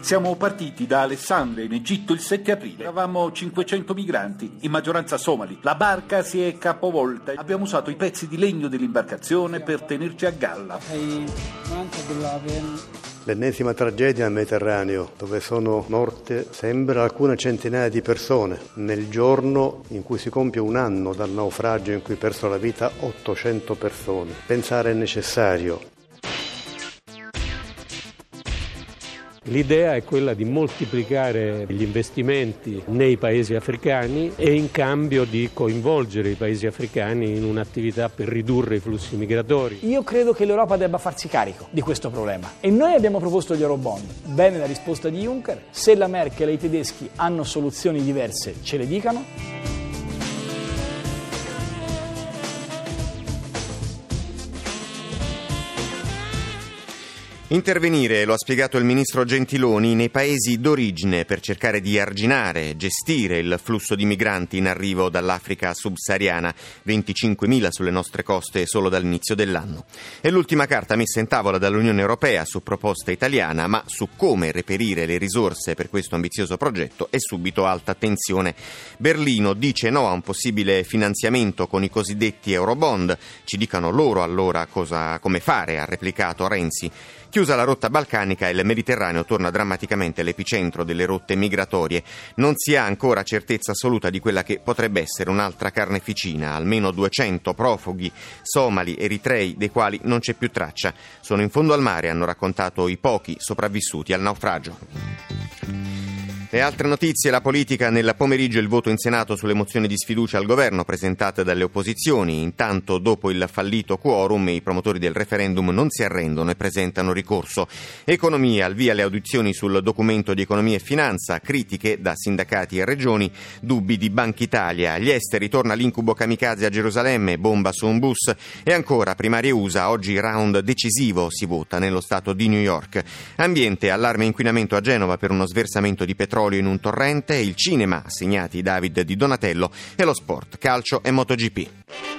Siamo partiti da Alessandria in Egitto il 7 aprile. Eravamo 500 migranti, in maggioranza somali. La barca si è capovolta. Abbiamo usato i pezzi di legno dell'imbarcazione per tenerci a galla. L'ennesima tragedia nel Mediterraneo, dove sono morte, sembra, alcune centinaia di persone, nel giorno in cui si compie un anno dal naufragio in cui persero la vita 800 persone. Pensare è necessario, L'idea è quella di moltiplicare gli investimenti nei paesi africani e in cambio di coinvolgere i paesi africani in un'attività per ridurre i flussi migratori. Io credo che l'Europa debba farsi carico di questo problema e noi abbiamo proposto gli Eurobond. Bene la risposta di Juncker, se la Merkel e i tedeschi hanno soluzioni diverse ce le dicano. Intervenire, lo ha spiegato il ministro Gentiloni, nei paesi d'origine per cercare di arginare gestire il flusso di migranti in arrivo dall'Africa subsahariana, 25.000 sulle nostre coste solo dall'inizio dell'anno. È l'ultima carta messa in tavola dall'Unione Europea su proposta italiana, ma su come reperire le risorse per questo ambizioso progetto è subito alta tensione. Berlino dice no a un possibile finanziamento con i cosiddetti Eurobond. Ci dicano loro allora cosa, come fare, ha replicato Renzi. Chiusa la rotta balcanica, il Mediterraneo torna drammaticamente all'epicentro delle rotte migratorie. Non si ha ancora certezza assoluta di quella che potrebbe essere un'altra carneficina. Almeno 200 profughi somali, eritrei, dei quali non c'è più traccia. Sono in fondo al mare, hanno raccontato i pochi sopravvissuti al naufragio. Le altre notizie, la politica nel pomeriggio il voto in Senato sulle mozioni di sfiducia al governo presentate dalle opposizioni. Intanto, dopo il fallito quorum, i promotori del referendum non si arrendono e presentano ricorso. Economia, al via le audizioni sul documento di economia e finanza, critiche da sindacati e regioni, dubbi di Banca Italia. Agli esteri torna l'incubo kamikaze a Gerusalemme, bomba su un bus e ancora primarie USA, oggi round decisivo si vota nello stato di New York. Ambiente, allarme inquinamento a Genova per uno sversamento di petrolio petrolio in un torrente, il cinema, assegnati David di Donatello e lo sport, calcio e MotoGP.